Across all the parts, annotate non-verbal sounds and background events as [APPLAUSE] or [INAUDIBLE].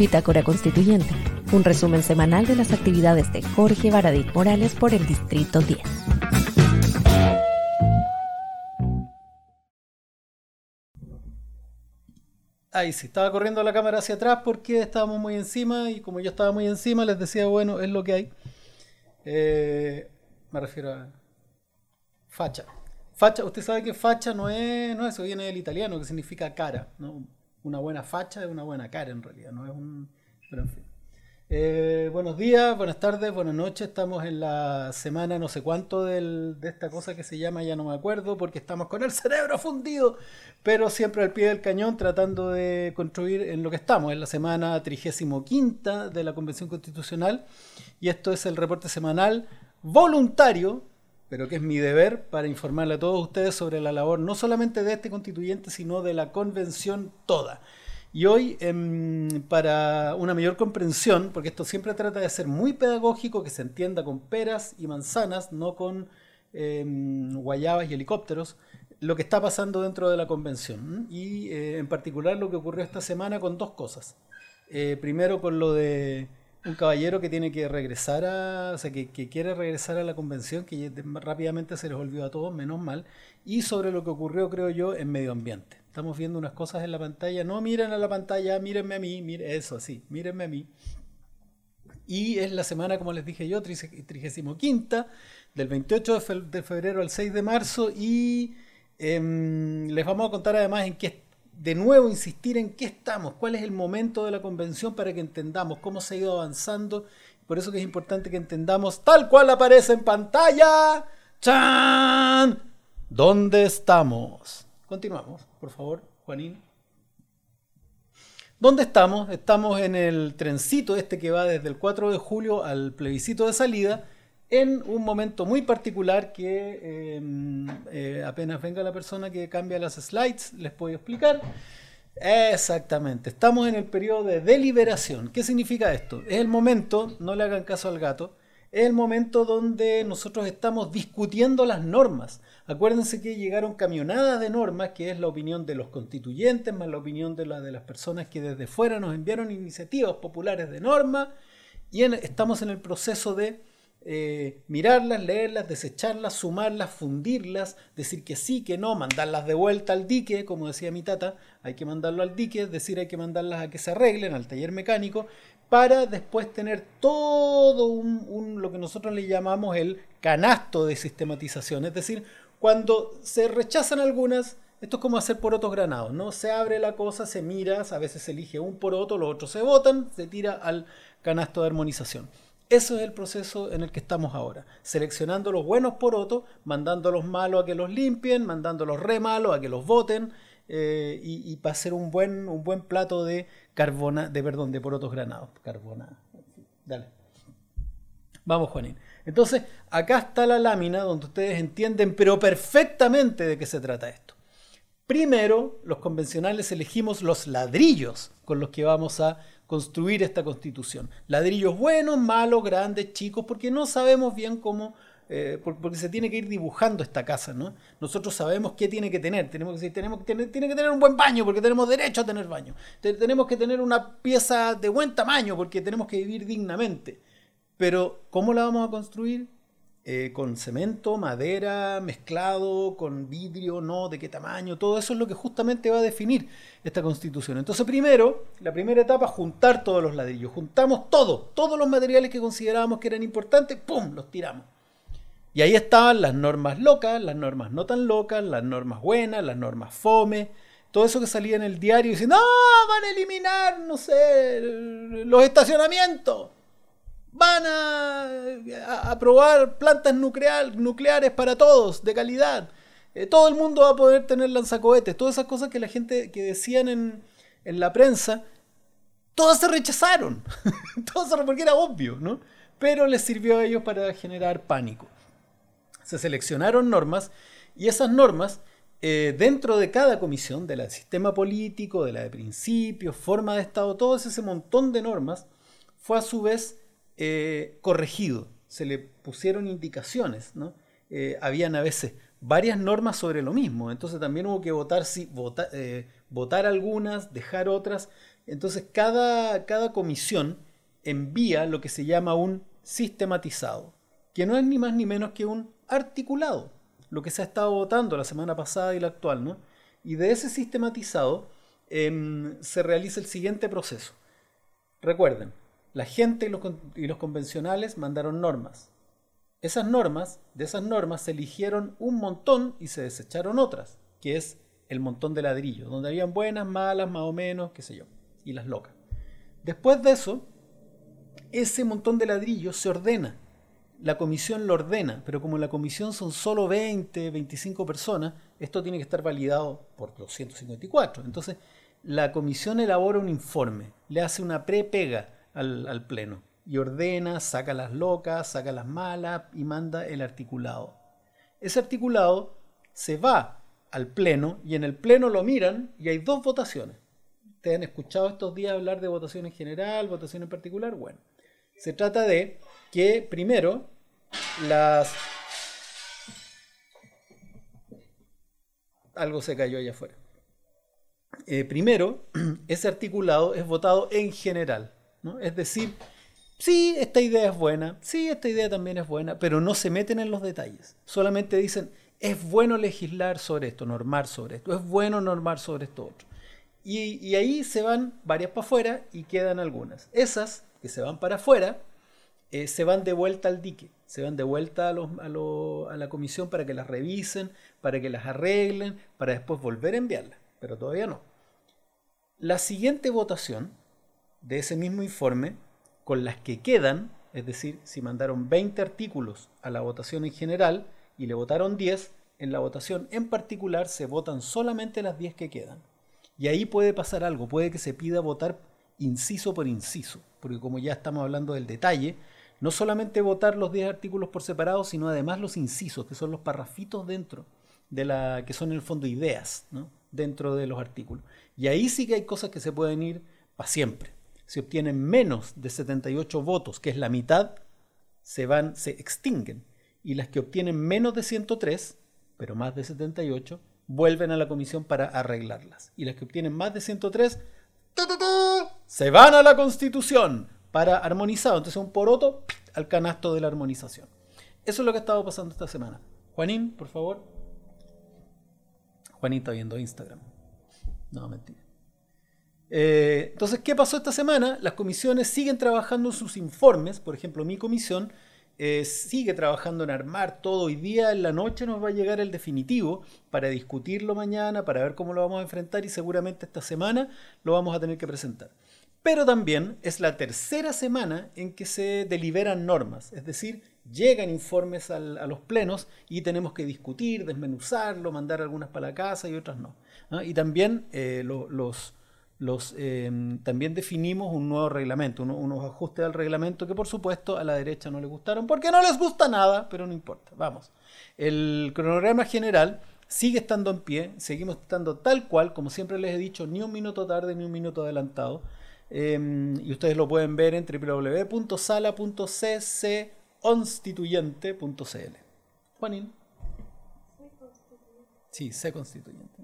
Bitácora Constituyente, un resumen semanal de las actividades de Jorge Baradit Morales por el Distrito 10. Ahí sí, estaba corriendo la cámara hacia atrás porque estábamos muy encima y como yo estaba muy encima les decía, bueno, es lo que hay. Eh, me refiero a facha. Facha, usted sabe que facha no es, no eso viene del italiano, que significa cara. ¿no? Una buena facha es una buena cara en realidad, no es un... Pero en fin. Eh, buenos días, buenas tardes, buenas noches. Estamos en la semana no sé cuánto de esta cosa que se llama, ya no me acuerdo, porque estamos con el cerebro fundido, pero siempre al pie del cañón tratando de construir en lo que estamos, en la semana 35 de la Convención Constitucional. Y esto es el reporte semanal voluntario, pero que es mi deber para informarle a todos ustedes sobre la labor no solamente de este constituyente, sino de la convención toda. Y hoy, em, para una mayor comprensión, porque esto siempre trata de ser muy pedagógico, que se entienda con peras y manzanas, no con em, guayabas y helicópteros, lo que está pasando dentro de la convención. Y eh, en particular lo que ocurrió esta semana con dos cosas. Eh, primero con lo de un caballero que tiene que regresar a, o sea, que, quiere regresar a la convención, que rápidamente se les olvidó a todos, menos mal, y sobre lo que ocurrió, creo yo, en medio ambiente. Estamos viendo unas cosas en la pantalla. No miren a la pantalla, mírenme a mí, mire, eso, así, mírenme a mí. Y es la semana, como les dije yo, 35 del 28 de febrero al 6 de marzo. Y em, les vamos a contar además en qué, de nuevo, insistir en qué estamos, cuál es el momento de la convención para que entendamos cómo se ha ido avanzando. Por eso es importante que entendamos, tal cual aparece en pantalla, ¡Chan! ¿Dónde estamos? Continuamos, por favor, Juanín. ¿Dónde estamos? Estamos en el trencito este que va desde el 4 de julio al plebiscito de salida, en un momento muy particular que em, eh, apenas venga la persona que cambia las slides, les puedo explicar. Exactamente, estamos en el periodo de deliberación. ¿Qué significa esto? Es el momento, no le hagan caso al gato, es el momento donde nosotros estamos discutiendo las normas. Acuérdense que llegaron camionadas de normas, que es la opinión de los constituyentes, más la opinión de, la, de las personas que desde fuera nos enviaron iniciativas populares de normas, y estamos en el proceso de eh, mirarlas, leerlas, desecharlas, sumarlas, fundirlas, decir que sí, que no, mandarlas de vuelta al dique, como decía mi tata, hay que mandarlo al dique, es decir, hay que mandarlas a que se arreglen, al taller mecánico, para después tener todo un, lo que nosotros le llamamos el canasto de sistematización, es decir, cuando se rechazan algunas, esto es como hacer porotos granados, ¿no? Se abre la cosa, se mira, a veces se elige un poroto, los otros se votan, se tira al canasto de armonización. Eso es el proceso en el que estamos ahora, seleccionando los buenos porotos, mandando los malos a que los limpien, mandando los re malos a que los voten, eh, y, para hacer un buen, un buen plato de carbona, de perdón, de porotos granados. Carbona. Dale. Vamos, Juanín. Entonces, acá está la lámina donde ustedes entienden, pero perfectamente de qué se trata esto. Primero, los convencionales elegimos los ladrillos con los que vamos a construir esta constitución. Ladrillos buenos, malos, grandes, chicos, porque no sabemos bien cómo eh, porque se tiene que ir dibujando esta casa, ¿no? Nosotros sabemos qué tiene que tener, tenemos que, tenemos que tener, tiene que tener un buen baño, porque tenemos derecho a tener baño, tenemos que tener una pieza de buen tamaño, porque tenemos que vivir dignamente. Pero, ¿cómo la vamos a construir? Eh, con cemento, madera, mezclado, con vidrio, no, de qué tamaño, todo eso es lo que justamente va a definir esta constitución. Entonces, primero, la primera etapa, juntar todos los ladrillos, juntamos todo, todos los materiales que considerábamos que eran importantes, ¡pum!, los tiramos. Y ahí estaban las normas locas, las normas no tan locas, las normas buenas, las normas fome, todo eso que salía en el diario diciendo, no, van a eliminar, no sé, los estacionamientos, van a, aprobar plantas nucleares para todos, de calidad, eh, todo el mundo va a poder tener lanzacohetes, todas esas cosas que la gente que decían en, en la prensa, todas se rechazaron, [LAUGHS] todas porque era obvio, ¿no? Pero les sirvió a ellos para generar pánico. Se seleccionaron normas y esas normas, eh, dentro de cada comisión, de la sistema político, de la de principios, forma de Estado, todo ese montón de normas, fue a su vez eh, corregido. Se le pusieron indicaciones, ¿no? eh, habían a veces varias normas sobre lo mismo. Entonces también hubo que votar, si, eh, votar algunas, dejar otras. Entonces cada, cada comisión envía lo que se llama un sistematizado, que no es ni más ni menos que un articulado, lo que se ha estado votando la semana pasada y la actual, ¿no? Y de ese sistematizado em, se realiza el siguiente proceso. Recuerden, la gente y los, y los convencionales mandaron normas. Esas normas, de esas normas se eligieron un montón y se desecharon otras, que es el montón de ladrillos, donde habían buenas, malas, más o menos, qué sé yo, y las locas. Después de eso, ese montón de ladrillos se ordena. La comisión lo ordena, pero como la comisión son solo 20, 25 personas, esto tiene que estar validado por los 154. Entonces, la comisión elabora un informe, le hace una prepega al, pleno y ordena, saca las locas, saca las malas y manda el articulado. Ese articulado se va al pleno y en el pleno lo miran y hay dos votaciones. ¿Ustedes han escuchado estos días hablar de votación en general, votación en particular? Bueno, se trata de que primero las... Algo se cayó allá afuera. Eh, primero, [CLEARS THROAT] ese articulado es votado en general. ¿No? Es decir, sí, esta idea es buena, sí, esta idea también es buena, pero no se meten en los detalles. Solamente dicen, es bueno legislar sobre esto, normar sobre esto, es bueno normar sobre esto otro. Y, y ahí se van varias para afuera y quedan algunas. Esas que se van para afuera, eh, se van de vuelta al dique, se van de vuelta a, a, la comisión para que las revisen, para que las arreglen, para después volver a enviarlas, pero todavía no. La siguiente votación de ese mismo informe, con las que quedan, es decir, si mandaron 20 artículos a la votación en general y le votaron 10, en la votación en particular se votan solamente las 10 que quedan. Y ahí puede pasar algo, puede que se pida votar inciso por inciso, porque como ya estamos hablando del detalle, no solamente votar los 10 artículos por separado, sino además los incisos, que son los parrafitos dentro de la que son en el fondo ideas, dentro de los artículos. Y ahí sí que hay cosas que se pueden ir para siempre. Si obtienen menos de 78 votos, que es la mitad, se van, se extinguen. Y las que obtienen menos de 103, pero más de 78, vuelven a la comisión para arreglarlas. Y las que obtienen más de 103 se van a la Constitución para armonizado. Entonces un poroto al canasto de la armonización. Eso es lo que ha estado pasando esta semana. Juanín, por favor. Juanín está viendo Instagram. No, mentira. Eh, entonces, ¿qué pasó esta semana? Las comisiones siguen trabajando sus informes. Por ejemplo, mi comisión eh, sigue trabajando en armar todo. Hoy día en la noche nos va a llegar el definitivo para discutirlo mañana, para ver cómo lo vamos a enfrentar y seguramente esta semana lo vamos a tener que presentar. Pero también es la tercera semana en que se deliberan normas, es decir, llegan informes a los plenos y tenemos que discutir, desmenuzarlo, mandar algunas para la casa y otras no. Y también eh, los los, em, también definimos un nuevo reglamento, unos ajustes al reglamento que por supuesto a la derecha no le gustaron, porque no les gusta nada, pero no importa. Vamos. El cronograma general sigue estando en pie, seguimos estando tal cual, como siempre les he dicho, ni un minuto tarde ni un minuto adelantado. Em, y ustedes lo pueden ver en www.sala.ccconstituyente.cl. Juanín. Sí, C constituyente.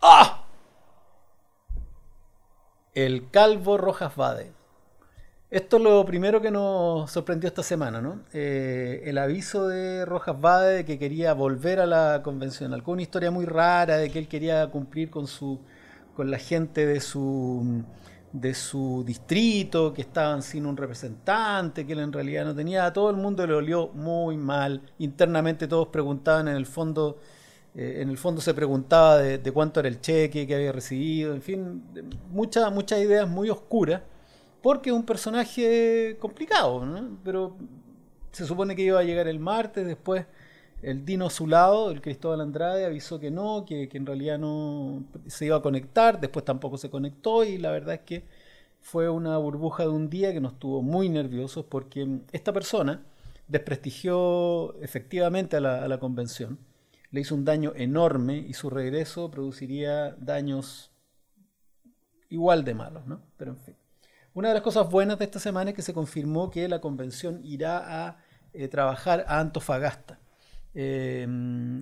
¡Ah! El Calvo Rojas Vade. Esto es lo primero que nos sorprendió esta semana, ¿no? Eh, el aviso de Rojas Vade de que quería volver a la convencional, con una historia muy rara de que él quería cumplir con su con la gente de su de su distrito, que estaban sin un representante, que él en realidad no tenía, todo el mundo le olió muy mal. Internamente todos preguntaban en el fondo eh, en el fondo se preguntaba de, cuánto era el cheque que había recibido, en fin, muchas muchas ideas muy oscuras, porque es un personaje complicado, pero se supone que iba a llegar el martes, después el Dino Zulado, el Cristóbal Andrade, avisó que no, que, que en realidad no se iba a conectar, después tampoco se conectó y la verdad es que fue una burbuja de un día que nos tuvo muy nerviosos porque esta persona desprestigió efectivamente a la, a la convención le hizo un daño enorme y su regreso produciría daños igual de malos, ¿no? Pero en fin. Una de las cosas buenas de esta semana es que se confirmó que la convención irá a eh, trabajar a Antofagasta. Eh,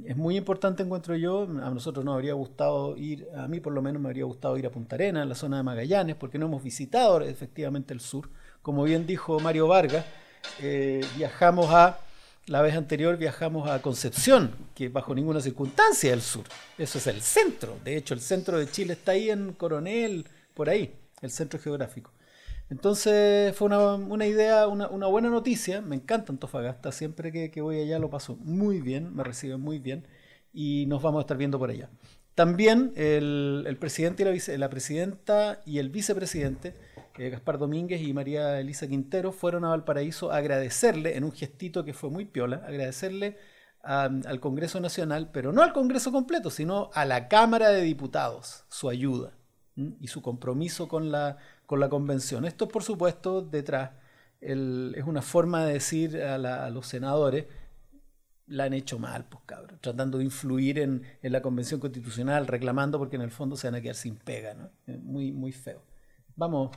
es muy importante, encuentro yo. A nosotros nos habría gustado ir, a mí por lo menos me habría gustado ir a Punta Arenas, en la zona de Magallanes, porque no hemos visitado efectivamente el sur. Como bien dijo Mario Vargas, eh, viajamos a, la vez anterior viajamos a Concepción, que bajo ninguna circunstancia es el sur. Eso es el centro. De hecho, el centro de Chile está ahí en Coronel, por ahí, el centro geográfico. Entonces fue una, idea, una, buena noticia. Me encanta Antofagasta. Siempre que, voy allá lo paso muy bien, me reciben muy bien y nos vamos a estar viendo por allá. También el, presidente y la, vice, la, presidenta y el vicepresidente, eh, Gaspar Domínguez y María Elisa Quintero, fueron a Valparaíso a agradecerle, en un gestito que fue muy piola, agradecerle al Congreso Nacional, pero no al Congreso completo, sino a la Cámara de Diputados, su ayuda y su compromiso con la, con la convención. Esto, por supuesto, detrás es una forma de decir a, los senadores, la han hecho mal, pues cabrón, tratando de influir en, la convención constitucional, reclamando porque en el fondo se van a quedar sin pega, ¿no? Muy, muy feo. Vamos,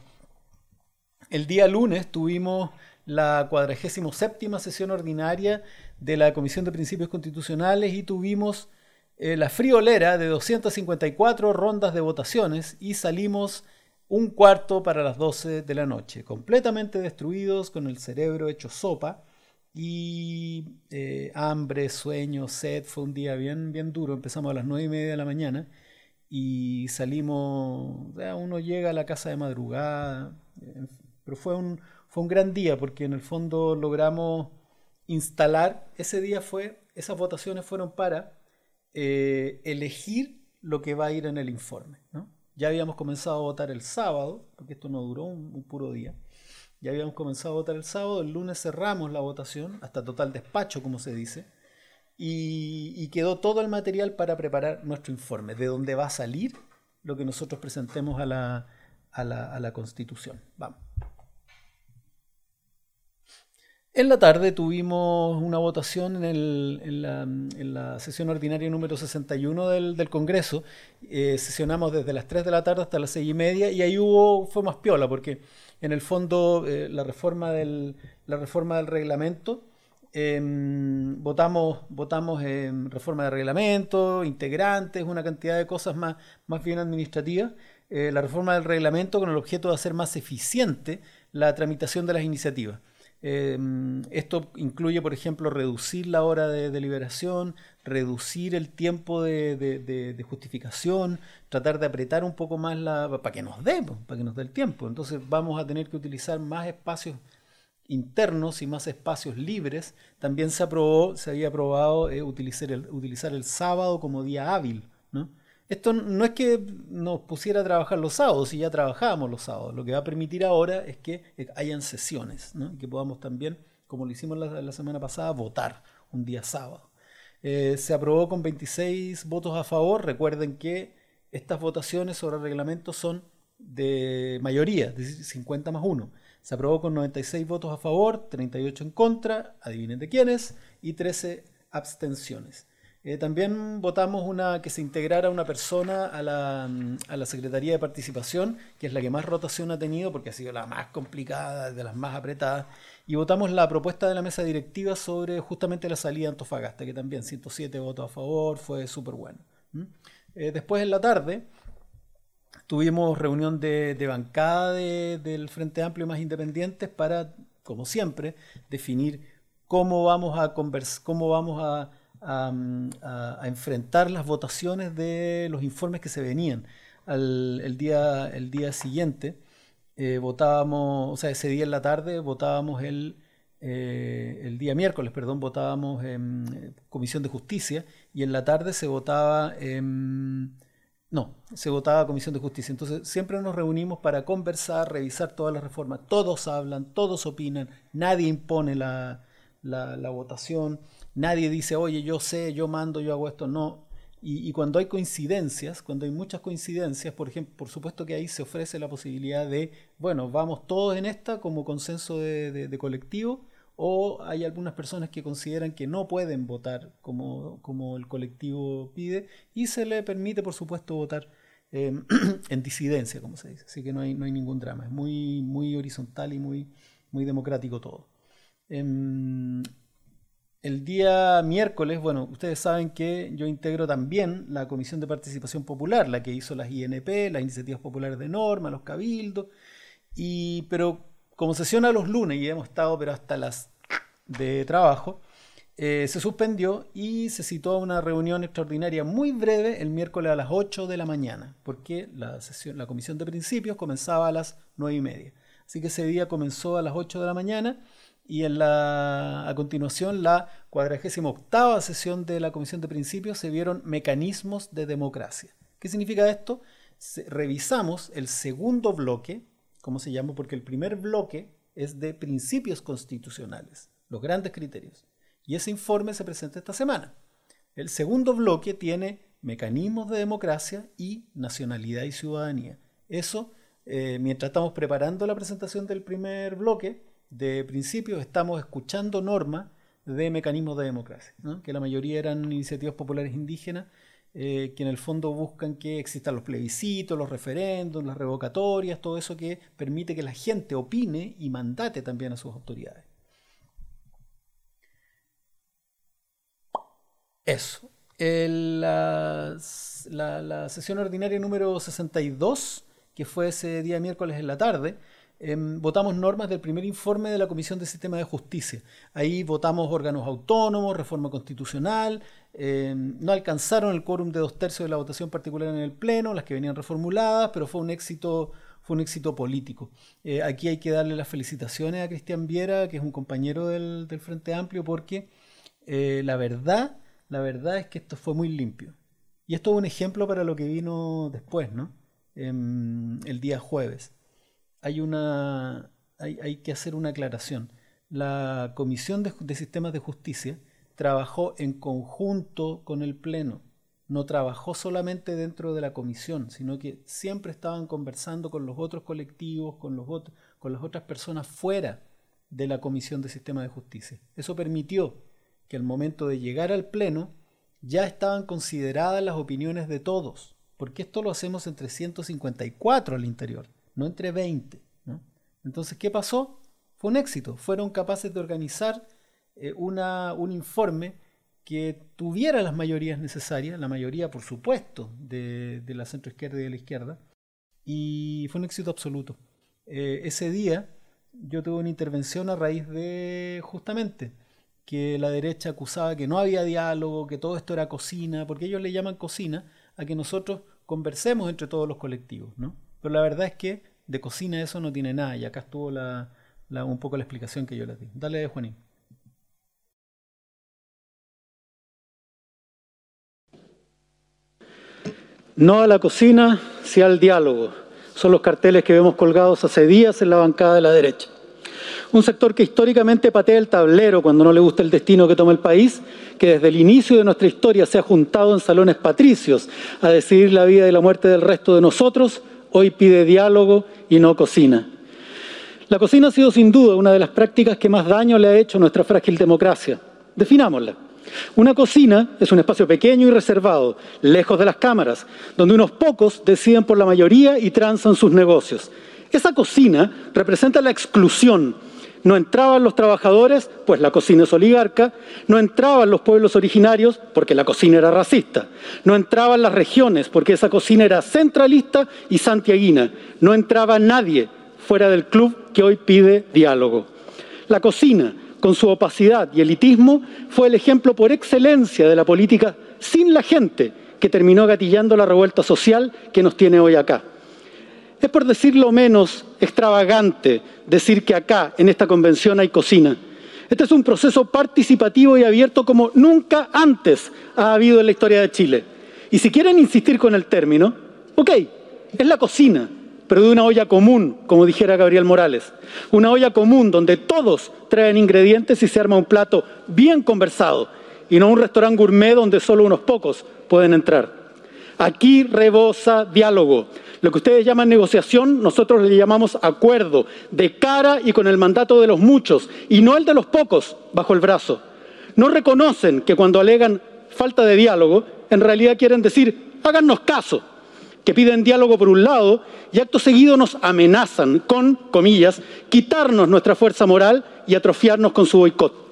el día lunes tuvimos la 47 sesión ordinaria de la Comisión de Principios Constitucionales y tuvimos eh, la friolera de 254 rondas de votaciones y salimos un cuarto para las 12 de la noche, completamente destruidos, con el cerebro hecho sopa y eh, hambre, sueño, sed. Fue un día bien, bien duro. Empezamos a las 9 y media de la mañana y salimos, uno llega a la casa de madrugada, pero fue un, fue un gran día porque en el fondo logramos instalar, ese día fue, esas votaciones fueron para eh, elegir lo que va a ir en el informe. Ya habíamos comenzado a votar el sábado, porque esto no duró un, puro día. Ya habíamos comenzado a votar el sábado, el lunes cerramos la votación, hasta total despacho, como se dice, y, quedó todo el material para preparar nuestro informe, de dónde va a salir lo que nosotros presentemos a la, a la, a la Constitución. Vamos. En la tarde tuvimos una votación en, la, sesión ordinaria número 61 del, del Congreso. Eh, sesionamos desde las 3 de la tarde hasta las 6 y media y ahí hubo, fue más piola porque en el fondo eh, la, reforma del, la reforma del reglamento, em, votamos, votamos en reforma de reglamento, integrantes, una cantidad de cosas más, más bien administrativas. Eh, la reforma del reglamento con el objeto de hacer más eficiente la tramitación de las iniciativas. Em, esto incluye, por ejemplo, reducir la hora de deliberación, reducir el tiempo de, justificación, tratar de apretar un poco más la para que nos dé, para que nos dé el tiempo. Entonces vamos a tener que utilizar más espacios internos y más espacios libres. También se aprobó, se había aprobado eh, utilizar, el, utilizar el sábado como día hábil. Esto no es que nos pusiera a trabajar los sábados, y ya trabajábamos los sábados. Lo que va a permitir ahora es que eh, hayan sesiones, ¿no? que podamos también, como lo hicimos la, semana pasada, votar un día sábado. Eh, se aprobó con 26 votos a favor. Recuerden que estas votaciones sobre el reglamento son de mayoría, decir, 50 más 1. Se aprobó con 96 votos a favor, 38 en contra, adivinen de quiénes, y 13 abstenciones. Eh, también votamos una que se integrara una persona a la, a la, Secretaría de Participación, que es la que más rotación ha tenido porque ha sido la más complicada, de las más apretadas. Y votamos la propuesta de la mesa directiva sobre justamente la salida de Antofagasta, que también 107 votos a favor, fue súper bueno. Eh, después en la tarde tuvimos reunión de, de bancada del Frente Amplio más Independientes para, como siempre, definir cómo vamos a conversar, cómo vamos a a, enfrentar las votaciones de los informes que se venían. el, día, el día siguiente eh, votábamos, o sea, ese día en la tarde votábamos el, eh, el día miércoles, perdón, votábamos en eh, Comisión de Justicia y en la tarde se votaba en... No, se votaba Comisión de Justicia. Entonces siempre nos reunimos para conversar, revisar todas las reformas. Todos hablan, todos opinan, nadie impone la, la votación. Nadie dice, oye, yo sé, yo mando, yo hago esto. No. Y, cuando hay coincidencias, cuando hay muchas coincidencias, por ejemplo, por supuesto que ahí se ofrece la posibilidad de, bueno, vamos todos en esta como consenso de, colectivo, o hay algunas personas que consideran que no pueden votar como, como el colectivo pide, y se le permite, por supuesto, votar em, [CLEARS THROAT] en disidencia, como se dice. Así que no hay, no hay ningún drama, es muy, muy horizontal y muy, muy democrático todo. Em, el día miércoles, bueno, ustedes saben que yo integro también la Comisión de Participación Popular, la que hizo las INP, las Iniciativas Populares de Norma, los cabildos, y, pero como sesiona los lunes y hemos estado pero hasta las de trabajo, eh, se suspendió y se citó a una reunión extraordinaria muy breve el miércoles a las 8 de la mañana, porque la, sesión, la comisión de principios comenzaba a las 9 y media. Así que ese día comenzó a las 8 de la mañana y en la, a continuación la 48 sesión de la Comisión de Principios se vieron mecanismos de democracia. ¿Qué significa esto? revisamos el segundo bloque, ¿cómo se llama? Porque el primer bloque es de principios constitucionales, los grandes criterios. Y ese informe se presenta esta semana. El segundo bloque tiene mecanismos de democracia y nacionalidad y ciudadanía. Eso, eh, mientras estamos preparando la presentación del primer bloque, de principio estamos escuchando normas de mecanismos de democracia, que la mayoría eran iniciativas populares indígenas, eh, que en el fondo buscan que existan los plebiscitos, los referéndums, las revocatorias, todo eso que permite que la gente opine y mandate también a sus autoridades. Eso. la, la, sesión ordinaria número 62, que fue ese día miércoles en la tarde, Em, votamos normas del primer informe de la Comisión de Sistema de Justicia. Ahí votamos órganos autónomos, reforma constitucional, em, no alcanzaron el quórum de dos tercios de la votación particular en el Pleno, las que venían reformuladas, pero fue un éxito, fue un éxito político. Eh, aquí hay que darle las felicitaciones a Cristian Viera, que es un compañero del, Frente Amplio, porque eh, la verdad, la verdad es que esto fue muy limpio. Y esto es un ejemplo para lo que vino después, ¿no? Em, el día jueves hay, una, hay, que hacer una aclaración. La Comisión de, Sistemas de Justicia trabajó en conjunto con el Pleno. No trabajó solamente dentro de la comisión, sino que siempre estaban conversando con los otros colectivos, con, los con las otras personas fuera de la Comisión de Sistemas de Justicia. Eso permitió que al momento de llegar al Pleno ya estaban consideradas las opiniones de todos, porque esto lo hacemos entre 154 al interior no entre 20. Entonces, ¿qué pasó? Fue un éxito. Fueron capaces de organizar eh, una, un informe que tuviera las mayorías necesarias, la mayoría, por supuesto, de, la centroizquierda y de la izquierda, y fue un éxito absoluto. Eh, ese día yo tuve una intervención a raíz de justamente que la derecha acusaba que no había diálogo, que todo esto era cocina, porque ellos le llaman cocina a que nosotros conversemos entre todos los colectivos, ¿no? Pero la verdad es que de cocina eso no tiene nada. Y acá estuvo un poco la explicación que yo les di. Dale, Juanín. No a la cocina, sí al diálogo. Son los carteles que vemos colgados hace días en la bancada de la derecha. Un sector que históricamente patea el tablero cuando no le gusta el destino que toma el país, que desde el inicio de nuestra historia se ha juntado en salones patricios a decidir la vida y la muerte del resto de nosotros, hoy pide diálogo y no cocina. La cocina ha sido sin duda una de las prácticas que más daño le ha hecho a nuestra frágil democracia. Definámosla. Una cocina es un espacio pequeño y reservado, lejos de las cámaras, donde unos pocos deciden por la mayoría y transan sus negocios. Esa cocina representa la exclusión no entraban los trabajadores, pues la cocina es oligarca. No entraban los pueblos originarios, porque la cocina era racista. No entraban las regiones, porque esa cocina era centralista y santiaguina. No entraba nadie fuera del club que hoy pide diálogo. La cocina, con su opacidad y elitismo, fue el ejemplo por excelencia de la política sin la gente que terminó gatillando la revuelta social que nos tiene hoy acá. Es por decirlo menos extravagante decir que acá, en esta convención, hay cocina. Este es un proceso participativo y abierto como nunca antes ha habido en la historia de Chile. Y si quieren insistir con el término, ok, es la cocina, pero de una olla común, como dijera Gabriel Morales. Una olla común donde todos traen ingredientes y se arma un plato bien conversado y no un restaurante gourmet donde solo unos pocos pueden entrar. Aquí rebosa diálogo, lo que ustedes llaman negociación, nosotros le llamamos acuerdo, de cara y con el mandato de los muchos, y no el de los pocos bajo el brazo. No reconocen que cuando alegan falta de diálogo, en realidad quieren decir, háganos caso, que piden diálogo por un lado y acto seguido nos amenazan con, comillas, quitarnos nuestra fuerza moral y atrofiarnos con su boicot.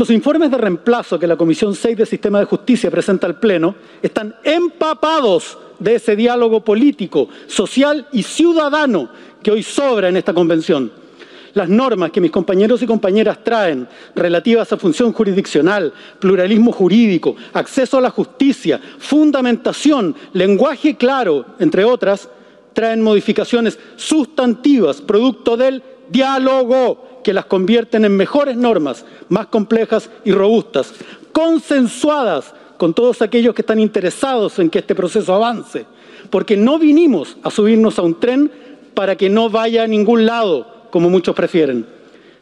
Los informes de reemplazo que la Comisión 6 del Sistema de Justicia presenta al Pleno están empapados de ese diálogo político, social y ciudadano que hoy sobra en esta convención. Las normas que mis compañeros y compañeras traen relativas a función jurisdiccional, pluralismo jurídico, acceso a la justicia, fundamentación, lenguaje claro, entre otras, traen modificaciones sustantivas, producto del diálogo que las convierten en mejores normas, más complejas y robustas, consensuadas con todos aquellos que están interesados en que este proceso avance, porque no vinimos a subirnos a un tren para que no vaya a ningún lado, como muchos prefieren.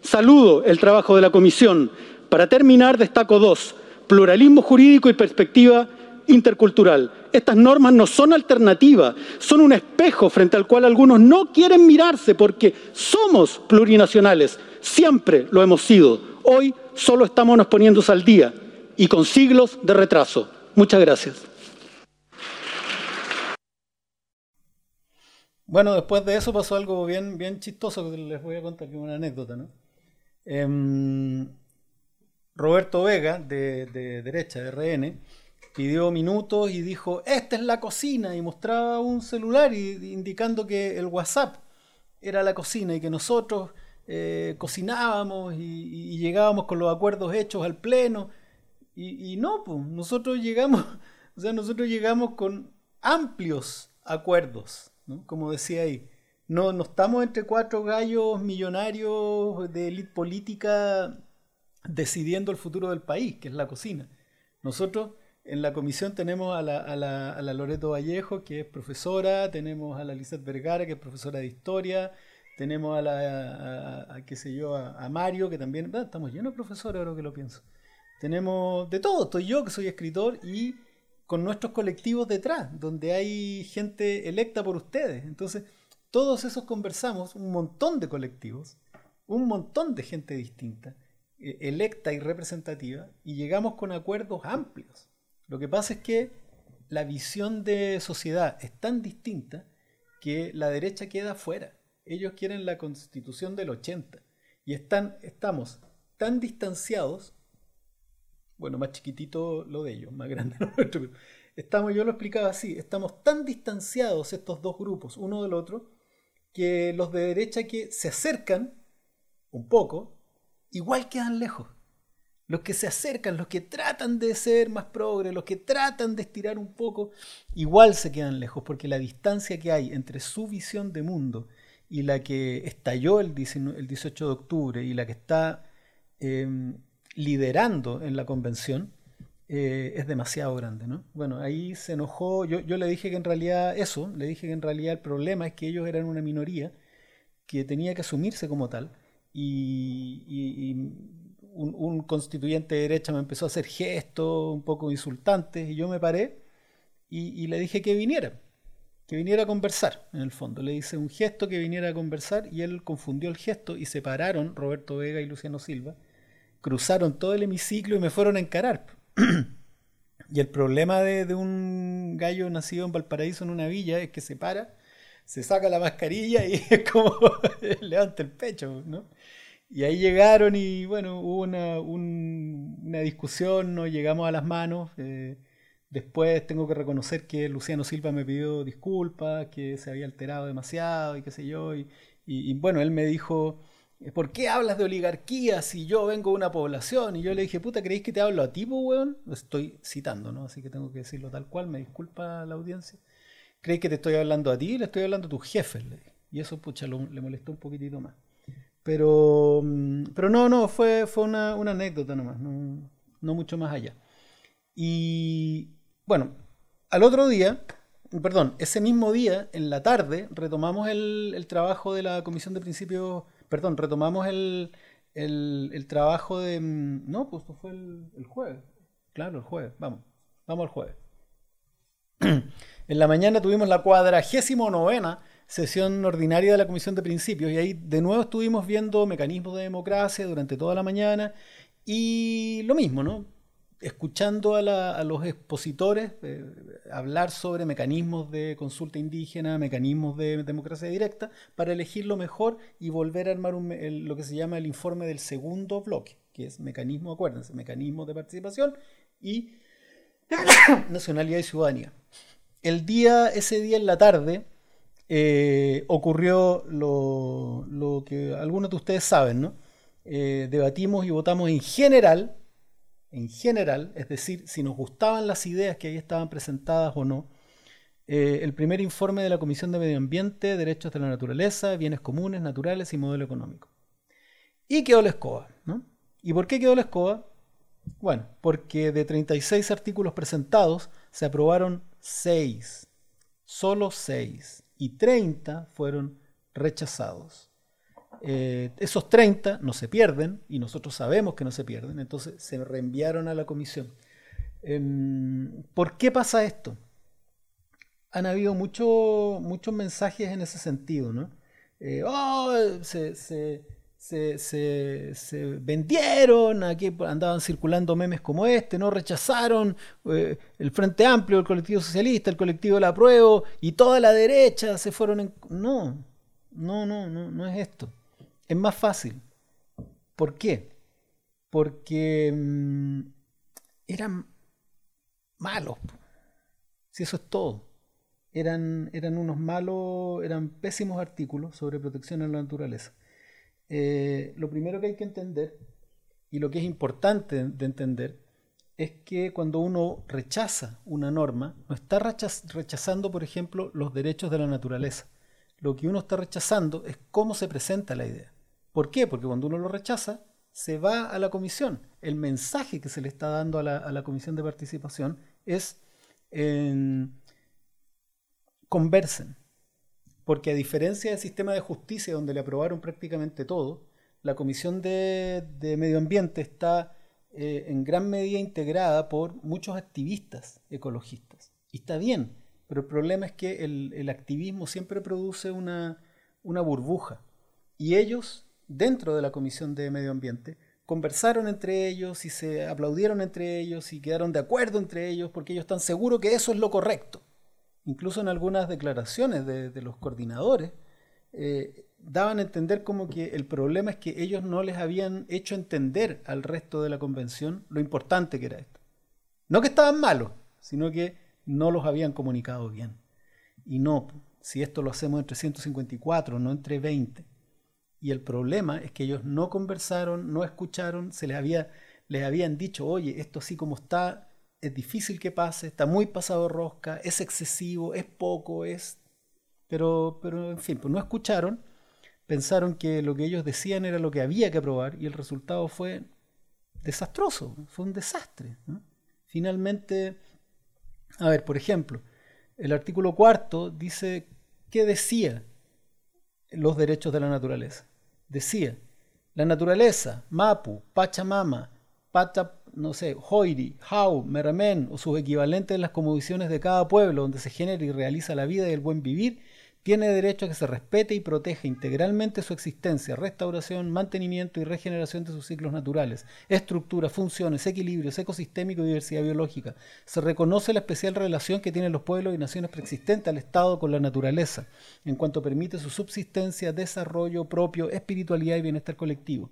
Saludo el trabajo de la Comisión. Para terminar, destaco dos, pluralismo jurídico y perspectiva intercultural. Estas normas no son alternativas, son un espejo frente al cual algunos no quieren mirarse porque somos plurinacionales, siempre lo hemos sido. Hoy solo estamos poniéndose al día y con siglos de retraso. Muchas gracias. Bueno, después de eso pasó algo bien, bien chistoso que les voy a contar, que una anécdota, ¿no? Em, Roberto Vega, de, de derecha, de RN, pidió minutos y dijo, esta es la cocina, y mostraba un celular indicando que el WhatsApp era la cocina y que nosotros eh, cocinábamos y, llegábamos con los acuerdos hechos al pleno. Y, no, pues, nosotros llegamos, [LAUGHS] o sea, nosotros llegamos con amplios acuerdos, como decía ahí. No, no estamos entre cuatro gallos millonarios de élite política decidiendo el futuro del país, que es la cocina. Nosotros en la comisión tenemos a la, a, la, Loreto Vallejo, que es profesora, tenemos a la Lizeth Vergara, que es profesora de historia, tenemos a la, a, qué sé yo, a, Mario, que también, estamos llenos de profesores ahora que lo pienso. Tenemos de todo, estoy yo que soy escritor y con nuestros colectivos detrás, donde hay gente electa por ustedes. Entonces, todos esos conversamos, un montón de colectivos, un montón de gente distinta, eh, electa y representativa, y llegamos con acuerdos amplios. Lo que pasa es que la visión de sociedad es tan distinta que la derecha queda fuera. Ellos quieren la constitución del 80 y están, estamos tan distanciados, bueno, más chiquitito lo de ellos, más grande [LAUGHS] lo nuestro, estamos, yo lo explicaba así, estamos tan distanciados estos dos grupos, uno del otro, que los de derecha que se acercan un poco, igual quedan lejos. Los que se acercan, los que tratan de ser más progres, los que tratan de estirar un poco, igual se quedan lejos, porque la distancia que hay entre su visión de mundo y la que estalló el, 18 de octubre y la que está em, liderando en la convención eh, es demasiado grande. ¿no? Bueno, ahí se enojó, yo, le dije que en realidad eso, le dije que en realidad el problema es que ellos eran una minoría que tenía que asumirse como tal y un, constituyente de derecha me empezó a hacer gestos un poco insultantes y yo me paré y, le dije que viniera, que viniera a conversar, en el fondo. Le hice un gesto que viniera a conversar y él confundió el gesto y se pararon, Roberto Vega y Luciano Silva, cruzaron todo el hemiciclo y me fueron a encarar. [CLEARS THROAT] y el problema de, de un gallo nacido en Valparaíso en una villa es que se para, se saca la mascarilla y [LAUGHS] es como [LAUGHS] levanta el pecho, ¿no? Y ahí llegaron y bueno, hubo una, una discusión, no llegamos a las manos. Eh, después tengo que reconocer que Luciano Silva me pidió disculpas, que se había alterado demasiado y qué sé yo. Y, bueno, él me dijo, ¿por qué hablas de oligarquía si yo vengo de una población? Y yo le dije, puta, ¿creéis que te hablo a ti, weón? Estoy citando, ¿no? Así que tengo que decirlo tal cual, me disculpa la audiencia. ¿Creéis que te estoy hablando a ti? Le estoy hablando a tus jefes. Y eso, pucha, le molestó un poquitito más. Pero, mm, pero no, no, fue, fue una, anécdota nomás, no, no mucho más allá. Y bueno, al otro día, perdón, ese mismo día, en la tarde, retomamos el, trabajo de la Comisión de Principios, perdón, retomamos el, trabajo de... Mm, no, pues fue el, el, jueves. Claro, el jueves, vamos, vamos al jueves. [CLEARS THROAT] en la mañana tuvimos la cuadragésimo novena sesión ordinaria de la Comisión de Principios y ahí de nuevo estuvimos viendo mecanismos de democracia durante toda la mañana y lo mismo, ¿no? Escuchando a, los expositores eh, hablar sobre mecanismos de consulta indígena, mecanismos de democracia directa, para elegir lo mejor y volver a armar lo que se llama el informe del segundo bloque, que es mecanismo, acuérdense, mecanismos de participación y [COUGHS] nacionalidad y ciudadanía. El día, ese día en la tarde, eh, ocurrió lo, que algunos de ustedes saben, ¿no? Eh, debatimos y votamos en general en general, es decir, si nos gustaban las ideas que ahí estaban presentadas o no, eh, el primer informe de la Comisión de Medio Ambiente, Derechos de la Naturaleza, Bienes Comunes, Naturales y Modelo Económico. Y quedó la escoba. ¿no? ¿Y por qué quedó la escoba? Bueno, porque de 36 artículos presentados se aprobaron 6, solo 6, y 30 fueron rechazados. Eh, esos 30 no se pierden y nosotros sabemos que no se pierden, entonces se reenviaron a la comisión. Em, ¿Por qué pasa esto? Han habido muchos mensajes en ese sentido, ¿no? Eh, oh, se, vendieron, aquí andaban circulando memes como este, no rechazaron eh, el Frente Amplio, el colectivo socialista, el colectivo de la prueba y toda la derecha se fueron en... No, no, no, no, no es esto es más fácil. ¿Por qué? Porque mm, eran malos. Si eso es todo. Eran, eran unos malos, eran pésimos artículos sobre protección a la naturaleza. Eh, lo primero que hay que entender, y lo que es importante de entender, es que cuando uno rechaza una norma, no está rechazando, por ejemplo, los derechos de la naturaleza. Lo que uno está rechazando es cómo se presenta la idea. ¿Por qué? Porque cuando uno lo rechaza, se va a la comisión. El mensaje que se le está dando a la, comisión de participación es conversen. Porque a diferencia del sistema de justicia donde le aprobaron prácticamente todo, la comisión de, medio ambiente está eh, en gran medida integrada por muchos activistas ecologistas. Y está bien, pero el problema es que el, activismo siempre produce una, una burbuja. Y ellos dentro de la Comisión de Medio Ambiente, conversaron entre ellos y se aplaudieron entre ellos y quedaron de acuerdo entre ellos porque ellos están seguros que eso es lo correcto. Incluso en algunas declaraciones de, los coordinadores eh, daban a entender como que el problema es que ellos no les habían hecho entender al resto de la convención lo importante que era esto. No que estaban malos, sino que no los habían comunicado bien. Y no, si esto lo hacemos entre 154, no entre 20 y el problema es que ellos no conversaron, no escucharon, se les, había, les habían dicho, oye, esto así como está, es difícil que pase, está muy pasado rosca, es excesivo, es poco, es... Pero, pero en fin, pues no escucharon, pensaron que lo que ellos decían era lo que había que aprobar y el resultado fue desastroso, fue un desastre. Finalmente, a ver, por ejemplo, el artículo cuarto dice, ¿qué decía? Los derechos de la naturaleza. Decía, la naturaleza, Mapu, Pachamama, Pata, no sé, Hoiri, Hau, Meremen o sus equivalentes en las conmovisiones de cada pueblo donde se genera y realiza la vida y el buen vivir, tiene derecho a que se respete y proteja integralmente su existencia, restauración, mantenimiento y regeneración de sus ciclos naturales, estructuras, funciones, equilibrios, ecosistémico y diversidad biológica. Se reconoce la especial relación que tienen los pueblos y naciones preexistentes al Estado con la naturaleza, en cuanto permite su subsistencia, desarrollo propio, espiritualidad y bienestar colectivo.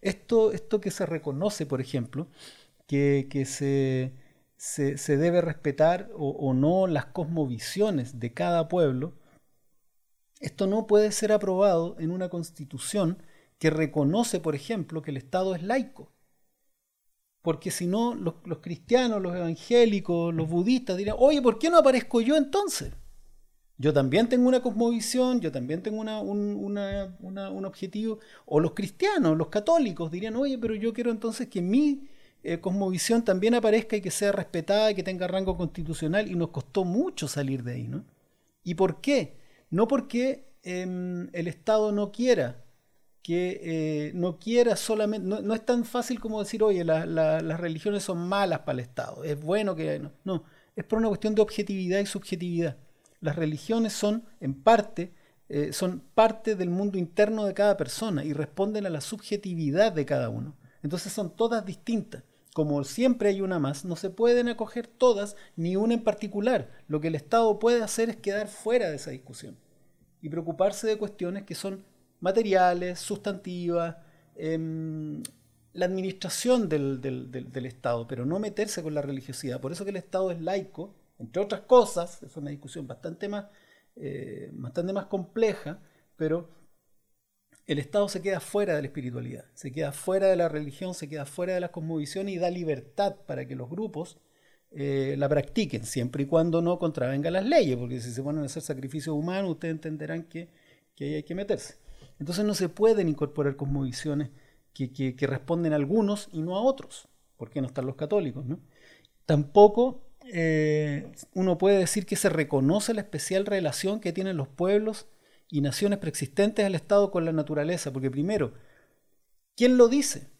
Esto, esto que se reconoce, por ejemplo, que, se, se, debe respetar o no las cosmovisiones de cada pueblo, esto no puede ser aprobado en una constitución que reconoce, por ejemplo, que el Estado es laico. Porque si no, los, cristianos, los evangélicos, los budistas dirán, oye, ¿por qué no aparezco yo entonces? Yo también tengo una cosmovisión, yo también tengo un, objetivo. O los cristianos, los católicos dirían, oye, pero yo quiero entonces que mi eh, cosmovisión también aparezca y que sea respetada y que tenga rango constitucional. Y nos costó mucho salir de ahí, ¿no? ¿Y por qué? No porque em, el Estado no quiera, que eh, no quiera solamente, no, es tan fácil como decir, oye, las religiones son malas para el Estado, es bueno que... No, no, es por una cuestión de objetividad y subjetividad. Las religiones son, en parte, eh, son parte del mundo interno de cada persona y responden a la subjetividad de cada uno. Entonces son todas distintas. Como siempre hay una más, no se pueden acoger todas ni una en particular. Lo que el Estado puede hacer es quedar fuera de esa discusión y preocuparse de cuestiones que son materiales, sustantivas, em, la administración del, Estado, pero no meterse con la religiosidad. Por eso que el Estado es laico, entre otras cosas, es una discusión bastante más, eh, bastante más compleja, pero el Estado se queda fuera de la espiritualidad, se queda fuera de la religión, se queda fuera de la cosmovisión y da libertad para que los grupos eh, la practiquen, siempre y cuando no contravengan las leyes, porque si se ponen a hacer sacrificios humanos, ustedes entenderán que, ahí hay que meterse. Entonces no se pueden incorporar cosmovisiones que, que, responden a algunos y no a otros, porque no están los católicos. ¿no? Tampoco eh, uno puede decir que se reconoce la especial relación que tienen los pueblos y naciones preexistentes al Estado con la naturaleza, porque primero, ¿quién lo dice?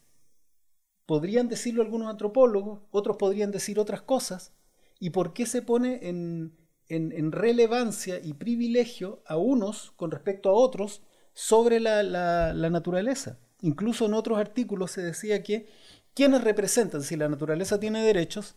Podrían decirlo algunos antropólogos, otros podrían decir otras cosas, ¿y por qué se pone en, en, relevancia y privilegio a unos con respecto a otros sobre la, la, naturaleza? Incluso en otros artículos se decía que quienes representan, si la naturaleza tiene derechos,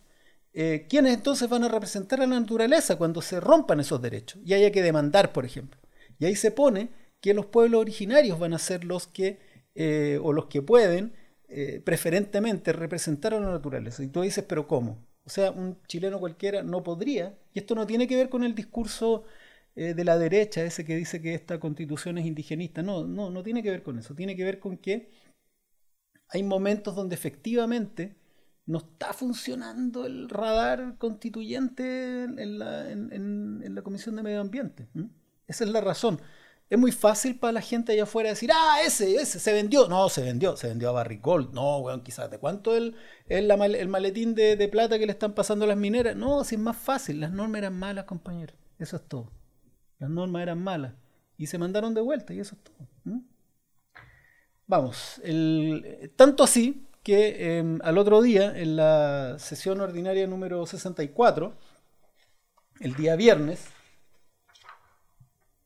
eh, ¿quiénes entonces van a representar a la naturaleza cuando se rompan esos derechos y haya que demandar, por ejemplo? Y ahí se pone que los pueblos originarios van a ser los que, eh, o los que pueden, eh, preferentemente representar a la naturaleza. Y tú dices, pero ¿cómo? O sea, un chileno cualquiera no podría, y esto no tiene que ver con el discurso eh, de la derecha, ese que dice que esta constitución es indigenista, no, no, no tiene que ver con eso, tiene que ver con que hay momentos donde efectivamente no está funcionando el radar constituyente en la, en, la Comisión de Medio Ambiente. Esa es la razón. Es muy fácil para la gente allá afuera decir, ah, ese, ese, se vendió. No, se vendió, se vendió a Barry Gold. No, weón, quizás, ¿de cuánto el, el, el maletín de, plata que le están pasando a las mineras? No, si es más fácil, las normas eran malas, compañeros. Eso es todo. Las normas eran malas. Y se mandaron de vuelta, y eso es todo. Vamos, tanto así que em, al otro día, en la sesión ordinaria número 64, el día viernes,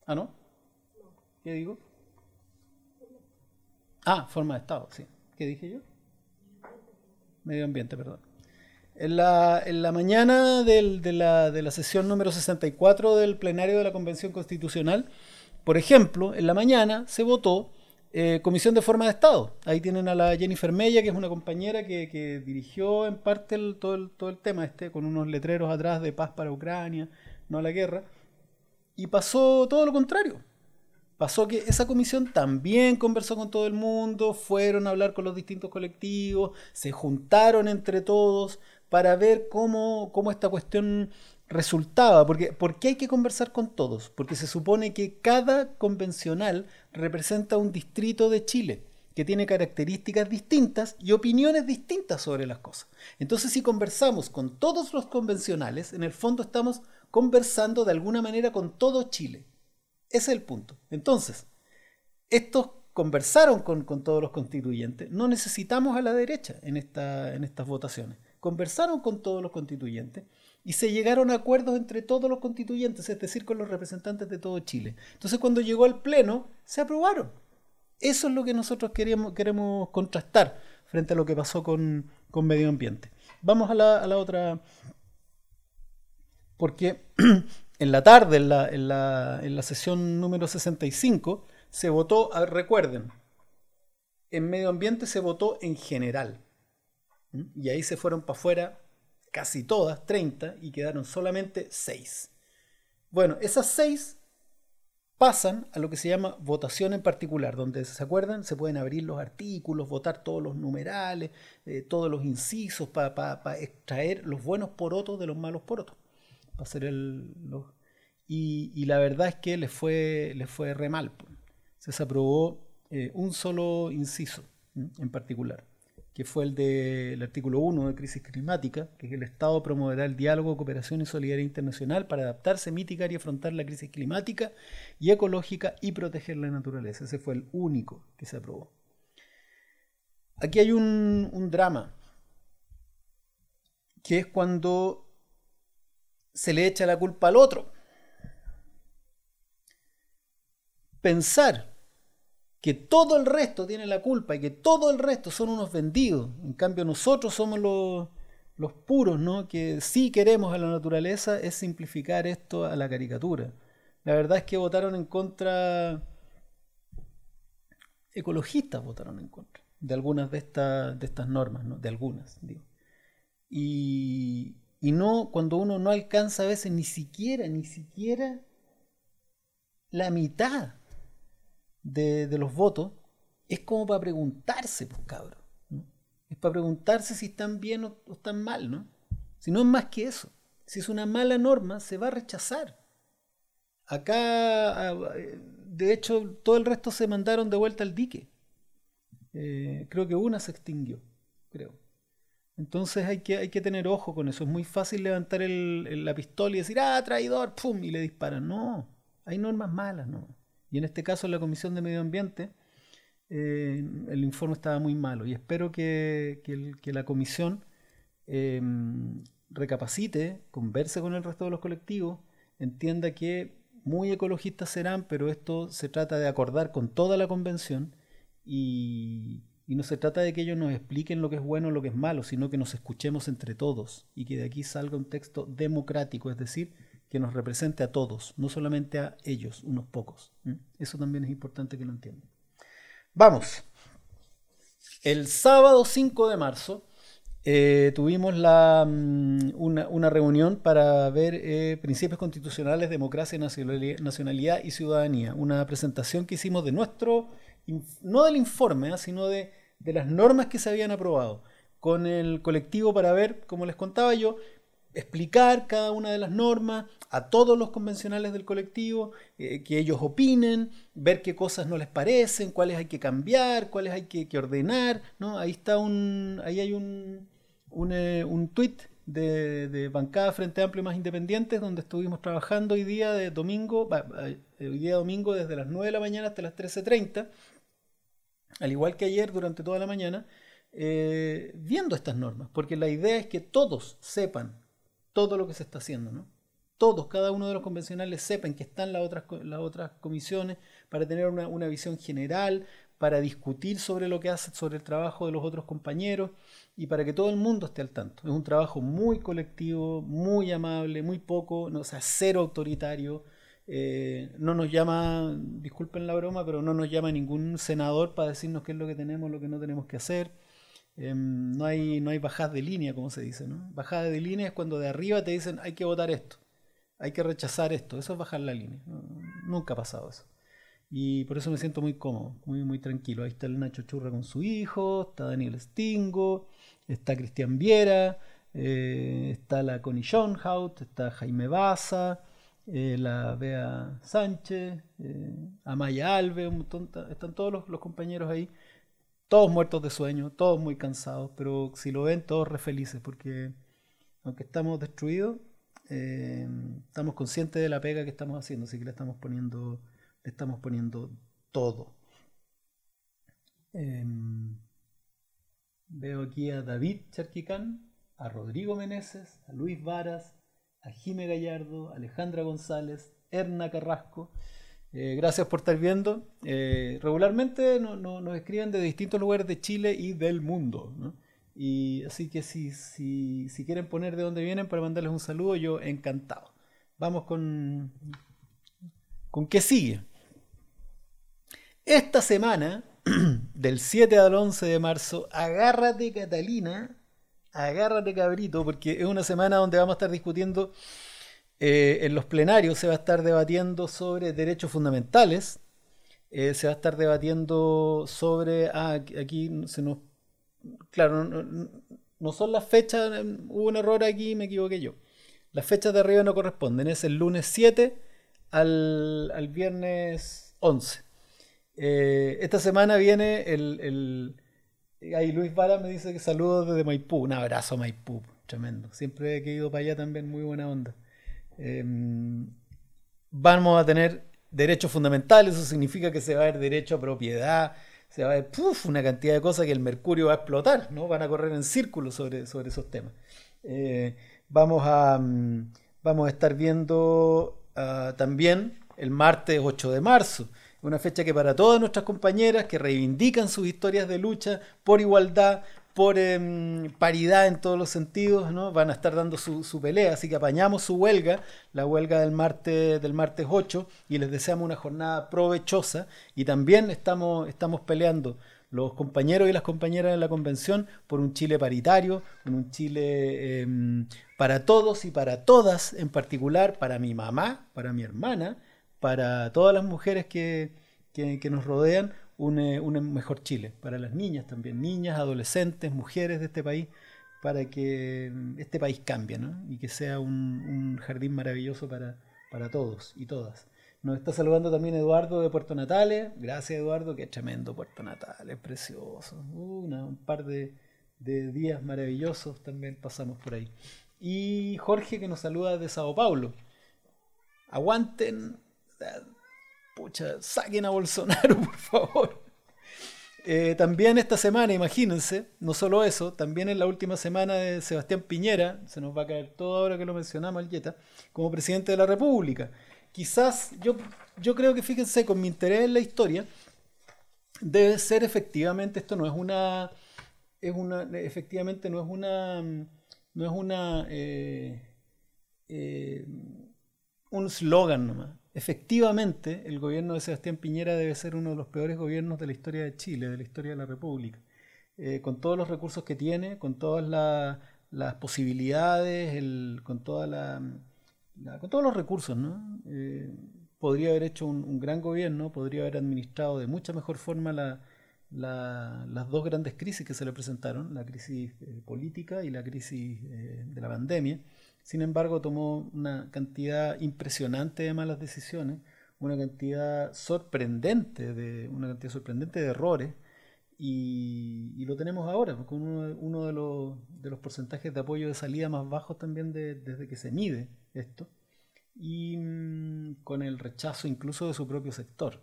¿Ah, no? ¿Qué digo? Ah, forma de Estado, sí. ¿Qué dije yo? Medio ambiente, perdón. En la, en la mañana del, de, la, de, la, sesión número 64 del plenario de la Convención Constitucional, por ejemplo, en la mañana se votó eh, Comisión de Forma de Estado. Ahí tienen a la Jennifer Mella, que es una compañera que, que dirigió en parte todo, el, todo el tema este, con unos letreros atrás de paz para Ucrania, no a la guerra. Y pasó todo lo contrario. Pasó que esa comisión también conversó con todo el mundo, fueron a hablar con los distintos colectivos, se juntaron entre todos para ver cómo, cómo esta cuestión resultaba. Porque, ¿Por qué hay que conversar con todos? Porque se supone que cada convencional representa un distrito de Chile que tiene características distintas y opiniones distintas sobre las cosas. Entonces, si conversamos con todos los convencionales, en el fondo estamos conversando de alguna manera con todo Chile. Ese es el punto. Entonces, estos conversaron con, todos los constituyentes. No necesitamos a la derecha en, esta, en estas votaciones. Conversaron con todos los constituyentes y se llegaron a acuerdos entre todos los constituyentes, es decir, con los representantes de todo Chile. Entonces, cuando llegó al Pleno, se aprobaron. Eso es lo que nosotros queremos, queremos contrastar frente a lo que pasó con, medio ambiente. Vamos a la, a la otra porque [CLEARS THROAT] en la tarde, en la, en la, en la sesión número 65, se votó, recuerden, en medio ambiente se votó en general. Y ahí se fueron para afuera casi todas, 30, y quedaron solamente 6. Bueno, esas 6 pasan a lo que se llama votación en particular, donde, ¿se acuerdan? Se pueden abrir los artículos, votar todos los numerales, eh, todos los incisos, para extraer los buenos porotos de los malos porotos para el... y, la verdad es que le fue, le fue re mal. Se desaprobó eh, un solo inciso en particular, que fue el del artículo 1 de crisis climática, que es el Estado promoverá el diálogo, cooperación y solidaridad internacional para adaptarse, mitigar y afrontar la crisis climática y ecológica y proteger la naturaleza. Ese fue el único que se aprobó. Aquí hay un drama, que es cuando se le echa la culpa al otro. Pensar que todo el resto tiene la culpa y que todo el resto son unos vendidos. En cambio nosotros somos los, los puros, ¿no? Que sí queremos a la naturaleza, es simplificar esto a la caricatura. La verdad es que votaron en contra, ecologistas votaron en contra de algunas de, estas de estas normas, ¿no? De algunas, digo. Y, y no, cuando uno no alcanza a veces ni siquiera, ni siquiera la mitad de, de los votos, es como para preguntarse, pues cabrón para preguntarse si están bien o, están mal, ¿no? Si no es más que eso. Si es una mala norma, se va a rechazar. Acá, de hecho, todo el resto se mandaron de vuelta al dique. Eh, creo que una se extinguió, creo. Entonces hay que, hay que tener ojo con eso. Es muy fácil levantar la pistola y decir, ah, traidor, pum, y le disparan. No, hay normas malas, ¿no? Y en este caso, la Comisión de Medio Ambiente eh, el informe estaba muy malo y espero que, la comisión em, recapacite, converse con el resto de los colectivos, entienda que muy ecologistas serán, pero esto se trata de acordar con toda la convención y, y no se trata de que ellos nos expliquen lo que es bueno o lo que es malo, sino que nos escuchemos entre todos y que de aquí salga un texto democrático, es decir, que nos represente a todos, no solamente a ellos, unos pocos. Eso también es importante que lo entiendan. Vamos. El sábado 5 de marzo eh, tuvimos mm, una, reunión para ver eh, principios constitucionales, democracia, nacionalidad y ciudadanía. Una presentación que hicimos de nuestro, no del informe, ¿ah? sino de, las normas que se habían aprobado con el colectivo para ver, como les contaba yo, explicar cada una de las normas a todos los convencionales del colectivo, eh, que ellos opinen, ver qué cosas no les parecen, cuáles hay que cambiar, cuáles hay que, ordenar, ¿no? Ahí está un, ahí hay un, un, eh, tweet de, de, Bancada Frente Amplio Más Independientes, donde estuvimos trabajando hoy día de domingo, hoy día domingo desde las 9 de la mañana hasta las 13.30, al igual que ayer durante toda la mañana, viendo estas normas, porque la idea es que todos sepan todo lo que se está haciendo, ¿no? Todos, cada uno de los convencionales sepan que están las otras, las otras comisiones para tener una, visión general, para discutir sobre lo que hacen, sobre el trabajo de los otros compañeros y para que todo el mundo esté al tanto. Es un trabajo muy colectivo, muy amable, muy poco, no, o sea, cero autoritario. Eh, no nos llama, disculpen la broma, pero no nos llama ningún senador para decirnos qué es lo que tenemos, lo que no tenemos que hacer. Em, no, hay, no hay bajadas de línea, como se dice. ¿no? Bajada de línea es cuando de arriba te dicen hay que votar esto, hay que rechazar esto. Eso es bajar la línea. Nunca ha pasado eso. Y por eso me siento muy cómodo, muy, muy tranquilo. Ahí está el Nacho Churra con su hijo, está Daniel Stingo, está Cristian Viera, eh, está la Connie Schoenhout, está Jaime Baza, eh, la Bea Sánchez, eh, Amaya Alve, están todos los compañeros ahí todos muertos de sueño, todos muy cansados, pero si lo ven, todos re felices, porque aunque estamos destruidos, eh, estamos conscientes de la pega que estamos haciendo, así que le estamos poniendo, le estamos poniendo todo. Em, veo aquí a David Charquicán, a Rodrigo Meneses, a Luis Varas, a Jime Gallardo, Alejandra González, Erna Carrasco. Eh, gracias por estar viendo. Eh, regularmente nos escriben de distintos lugares de Chile y del mundo. Y así que si, si, si, quieren poner de dónde vienen para mandarles un saludo, yo encantado. Vamos con, con qué sigue. Esta semana, [CLEARS THROAT] del 7 al 11 de marzo, agárrate Catalina, agárrate cabrito, porque es una semana donde vamos a estar discutiendo eh, en los plenarios se va a estar debatiendo sobre derechos fundamentales, eh, se va a estar debatiendo sobre, ah, aquí se nos, claro, no, son las fechas, hubo un error aquí, me equivoqué yo. Las fechas de arriba no corresponden, es el lunes 7 al, viernes 11. Eh, esta semana viene el, Ahí Luis Vara me dice que saludos desde Maipú. Un abrazo Maipú, tremendo. Siempre he ido para allá también, muy buena onda. Em, vamos a tener derechos fundamentales, eso significa que se va a ver derecho a propiedad, se va a ver una cantidad de cosas que el mercurio va a explotar, ¿no? van a correr en círculos sobre, sobre esos temas. Eh, vamos, a, mm, vamos a estar viendo ah, también el martes 8 de marzo una fecha que para todas nuestras compañeras que reivindican sus historias de lucha por igualdad, por em, paridad en todos los sentidos, ¿no? van a estar dando su, pelea, así que apañamos su huelga, la huelga del martes, del martes 8, y les deseamos una jornada provechosa, y también estamos, estamos peleando los compañeros y las compañeras de la convención por un Chile paritario, un Chile em, para todos y para todas, en particular para mi mamá, para mi hermana, para todas las mujeres que, que, nos rodean, un, eh, un, mejor Chile, para las niñas también, niñas, adolescentes, mujeres de este país, para que em, este país cambie ¿no? y que sea un, un jardín maravilloso para, para todos y todas. Nos está saludando también Eduardo de Puerto Natales. Gracias, Eduardo. Qué tremendo Puerto Natales, precioso. un par de, días maravillosos también pasamos por ahí. Y Jorge que nos saluda de Sao Paulo. Aguanten. Pucha, saquen a Bolsonaro, [LAUGHS] por favor. Eh, también esta semana, imagínense, no solo eso, también en la última semana de Sebastián Piñera, se nos va a caer todo ahora que lo mencionamos, Yeta, como presidente de la República quizás yo, yo creo que fíjense, con mi interés en la historia, debe ser efectivamente, esto no es una, es una, efectivamente no es una, no es una, eh, eh, un slogan nomás. Efectivamente, el gobierno de Sebastián Piñera debe ser uno de los peores gobiernos de la historia de Chile, de la historia de la República. Eh, con todos los recursos que tiene, con todas las posibilidades, con todos los recursos, ¿no? Eh, podría haber hecho un, gran gobierno, podría haber administrado de mucha mejor forma las dos grandes crisis que se le presentaron, la crisis eh, política y la crisis de la pandemia. Sin embargo, tomó una cantidad impresionante de malas decisiones, una cantidad sorprendente de, una cantidad sorprendente de errores, y, lo tenemos ahora, con uno, de, los, de, los, porcentajes de apoyo de salida más bajos también desde que se mide esto, y mm, con el rechazo incluso de su propio sector.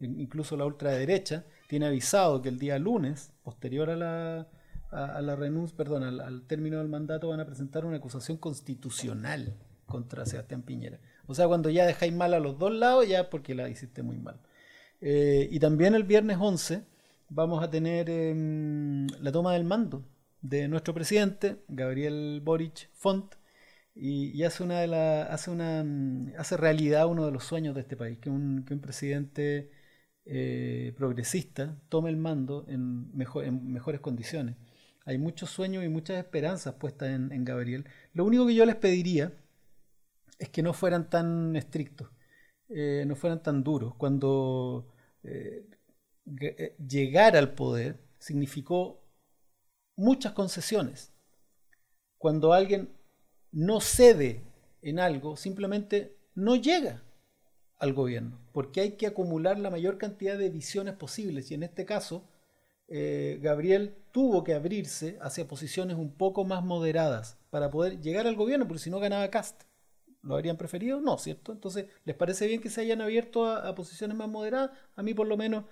Incluso la ultraderecha tiene avisado que el día lunes, posterior a la, a, la renuncia, perdón, al, término del mandato, van a presentar una acusación constitucional contra Sebastián Piñera. O sea, cuando ya dejáis mal a los dos lados, ya porque la hiciste muy mal. Eh, y también el viernes 11 vamos a tener em, la toma del mando de nuestro presidente, Gabriel Boric Font, y, hace una de la, hace una mm, hace realidad uno de los sueños de este país, que un, que un presidente eh, progresista tome el mando en, mejor, en mejores condiciones. Hay muchos sueños y muchas esperanzas puestas en, Gabriel. Lo único que yo les pediría es que no fueran tan estrictos, eh, no fueran tan duros. Cuando eh, llegar al poder significó muchas concesiones. Cuando alguien no cede en algo, simplemente no llega al gobierno, porque hay que acumular la mayor cantidad de visiones posibles. Y en este caso, eh, Gabriel tuvo que abrirse hacia posiciones un poco más moderadas para poder llegar al gobierno, porque si no ganaba Cast. ¿Lo habrían preferido? No, ¿cierto? Entonces, ¿les parece bien que se hayan abierto a posiciones más moderadas? A mí por lo menos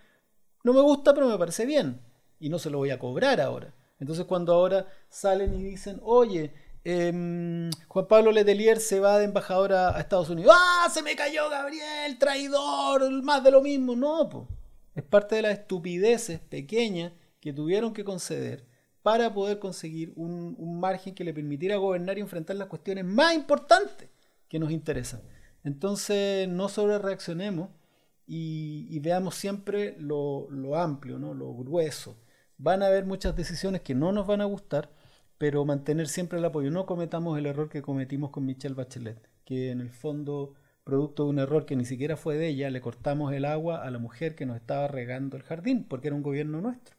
no me gusta, pero me parece bien. Y no se lo voy a cobrar ahora. Entonces cuando ahora salen y dicen, oye, Em, Juan Pablo Letelier se va de embajador a, Estados Unidos. ¡Ah! Se me cayó Gabriel, traidor, más de lo mismo. No, es parte de las estupideces pequeñas que tuvieron que conceder para poder conseguir un, margen que le permitiera gobernar y enfrentar las cuestiones más importantes que nos interesan. Entonces, no sobre reaccionemos y, veamos siempre lo, lo amplio, ¿no? lo grueso. Van a haber muchas decisiones que no nos van a gustar pero mantener siempre el apoyo. No cometamos el error que cometimos con Michelle Bachelet, que en el fondo, producto de un error que ni siquiera fue de ella, le cortamos el agua a la mujer que nos estaba regando el jardín, porque era un gobierno nuestro.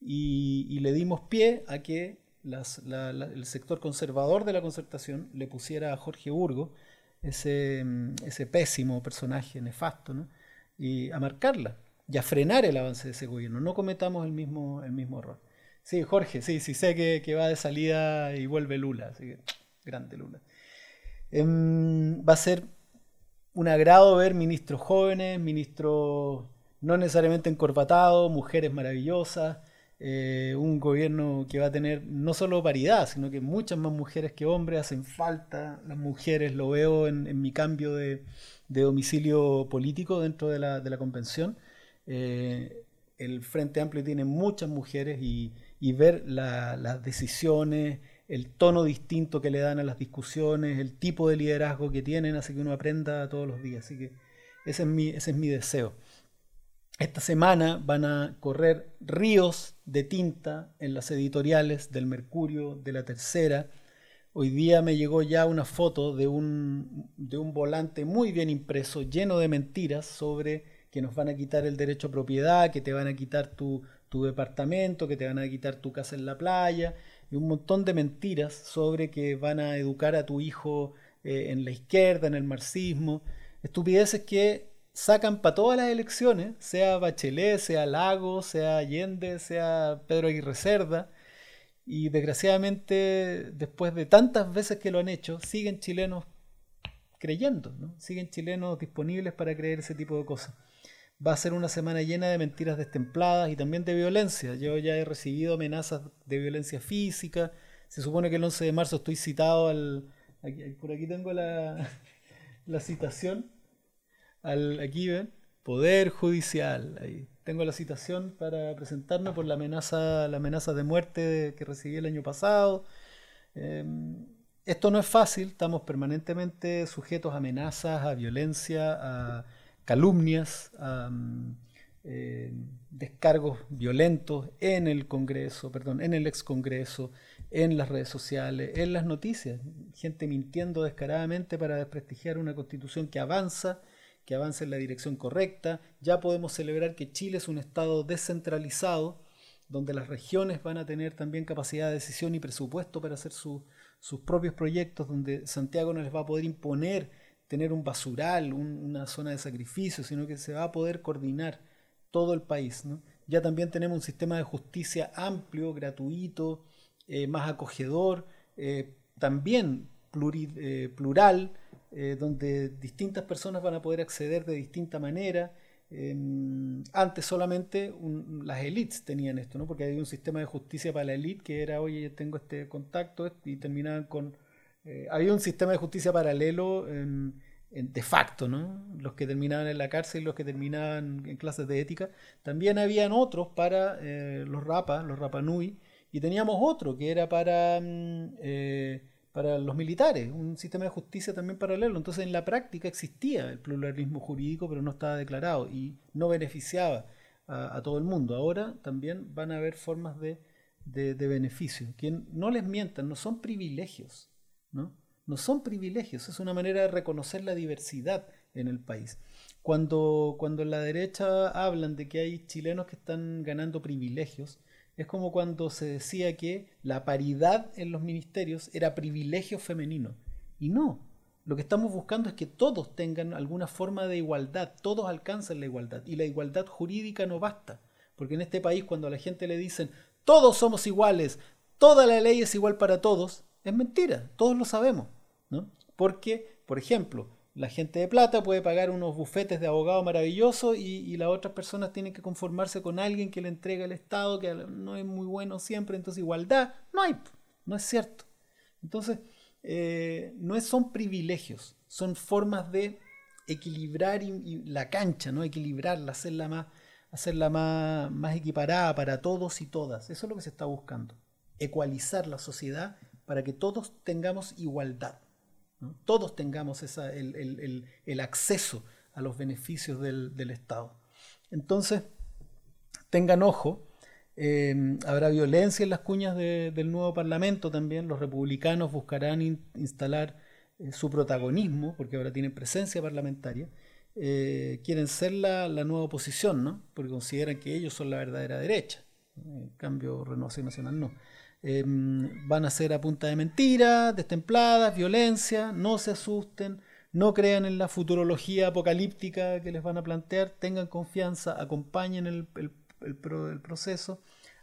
Y, le dimos pie a que el sector conservador de la concertación le pusiera a Jorge Burgo, ese, ese pésimo personaje nefasto, ¿no? y a marcarla y a frenar el avance de ese gobierno. No cometamos el mismo, el mismo error. Sí, Jorge, sí, sí, sé que, va de salida y vuelve Lula, así que grande Lula. Em, va a ser un agrado ver ministros jóvenes, ministros no necesariamente encorbatados, mujeres maravillosas, eh, un gobierno que va a tener no solo paridad, sino que muchas más mujeres que hombres, hacen falta las mujeres, lo veo en, mi cambio de, domicilio político dentro de la, la convención. Eh, el Frente Amplio tiene muchas mujeres y, ver las decisiones, el tono distinto que le dan a las discusiones, el tipo de liderazgo que tienen, hace que uno aprenda todos los días. Así que ese es mi, ese es mi deseo. Esta semana van a correr ríos de tinta en las editoriales del Mercurio, de la Tercera. Hoy día me llegó ya una foto de un, de un volante muy bien impreso, lleno de mentiras sobre que nos van a quitar el derecho a propiedad, que te van a quitar tu, departamento, que te van a quitar tu casa en la playa, y un montón de mentiras sobre que van a educar a tu hijo eh, en la izquierda, en el marxismo. Estupideces que sacan para todas las elecciones, sea Bachelet, sea Lago, sea Allende, sea Pedro Aguirre Cerda, y desgraciadamente después de tantas veces que lo han hecho, siguen chilenos creyendo, ¿no? siguen chilenos disponibles para creer ese tipo de cosas. Va a ser una semana llena de mentiras destempladas y también de violencia. Yo ya he recibido amenazas de violencia física. Se supone que el 11 de marzo estoy citado al... por aquí tengo la, [LAUGHS] la citación al, aquí ven, Poder Judicial. Tengo la citación para presentarme por la amenaza, la amenaza de muerte que recibí el año pasado. Em, esto no es fácil, estamos permanentemente sujetos a amenazas, a violencia, a calumnias, em, descargos violentos en el Congreso, perdón, en el ex Congreso, en las redes sociales, en las noticias, gente mintiendo descaradamente para desprestigiar una constitución que avanza que avance en la dirección correcta. Ya podemos celebrar que Chile es un Estado descentralizado, donde las regiones van a tener también capacidad de decisión y presupuesto para hacer sus propios proyectos, donde Santiago no les va a poder imponer tener un basural, una zona de sacrificio, sino que se va a poder coordinar todo el país. Ya también tenemos un sistema de justicia amplio, gratuito, eh, más acogedor, eh, también eh, plural, donde distintas personas van a poder acceder de distinta manera. Em, antes solamente las élites tenían esto, ¿no? porque había un sistema de justicia para la élite que era, oye, tengo este contacto y terminaban con... Eh, había un sistema de justicia paralelo de facto, ¿no? los que terminaban en la cárcel y los que terminaban en clases de ética. También habían otros para eh, los rapas, los rapanui, y teníamos otro que era para... Mm, para los militares, un sistema de justicia también paralelo. Entonces en la práctica existía el pluralismo jurídico, pero no estaba declarado y no beneficiaba a, todo el mundo. Ahora también van a haber formas de, de, beneficio, que no les mientan, no son privilegios, ¿no? Son privilegios, es una manera de reconocer la diversidad en el país. Cuando, cuando la derecha hablan de que hay chilenos que están ganando privilegios, es como cuando se decía que la paridad en los ministerios era privilegio femenino. Y no, lo que estamos buscando es que todos tengan alguna forma de igualdad, todos alcancen la igualdad. Y la igualdad jurídica no basta, porque en este país cuando a la gente le dicen todos somos iguales, toda la ley es igual para todos, es mentira, todos lo sabemos. ¿no? Porque, por ejemplo, la gente de plata puede pagar unos bufetes de abogado maravillosos y, las otras personas tienen que conformarse con alguien que le entrega el Estado, que no es muy bueno siempre, entonces igualdad, no hay, no es cierto. Entonces, eh, no son privilegios, son formas de equilibrar la cancha, ¿no? equilibrarla, hacerla más, hacerla más, más equiparada para todos y todas. Eso es lo que se está buscando, ecualizar la sociedad para que todos tengamos igualdad todos tengamos el, acceso a los beneficios del, Estado. Entonces, tengan ojo, eh, habrá violencia en las cuñas del nuevo Parlamento también, los republicanos buscarán instalar eh, su protagonismo, porque ahora tienen presencia parlamentaria, eh, quieren ser la, nueva oposición, ¿no? porque consideran que ellos son la verdadera derecha, en cambio Renovación Nacional no. Em, van a ser a punta de mentiras, destempladas, violencia, no se asusten, no crean en la futurología apocalíptica que les van a plantear, tengan confianza, acompañen el, proceso,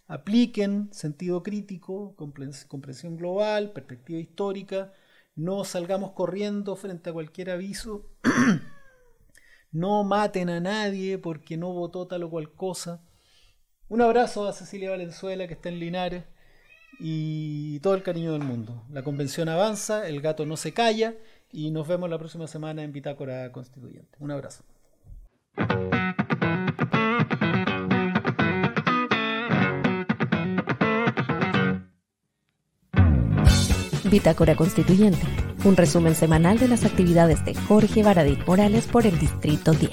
apliquen sentido crítico, comprensión global, perspectiva histórica, no salgamos corriendo frente a cualquier aviso, [CLEARS THROAT] no maten a nadie porque no votó tal o cual cosa. Un abrazo a Cecilia Valenzuela que está en Linares y todo el cariño del mundo. La convención avanza, el gato no se calla y nos vemos la próxima semana en Bitácora Constituyente. Un abrazo. Bitácora Constituyente, un resumen semanal de las actividades de Jorge Baradit Morales por el Distrito 10.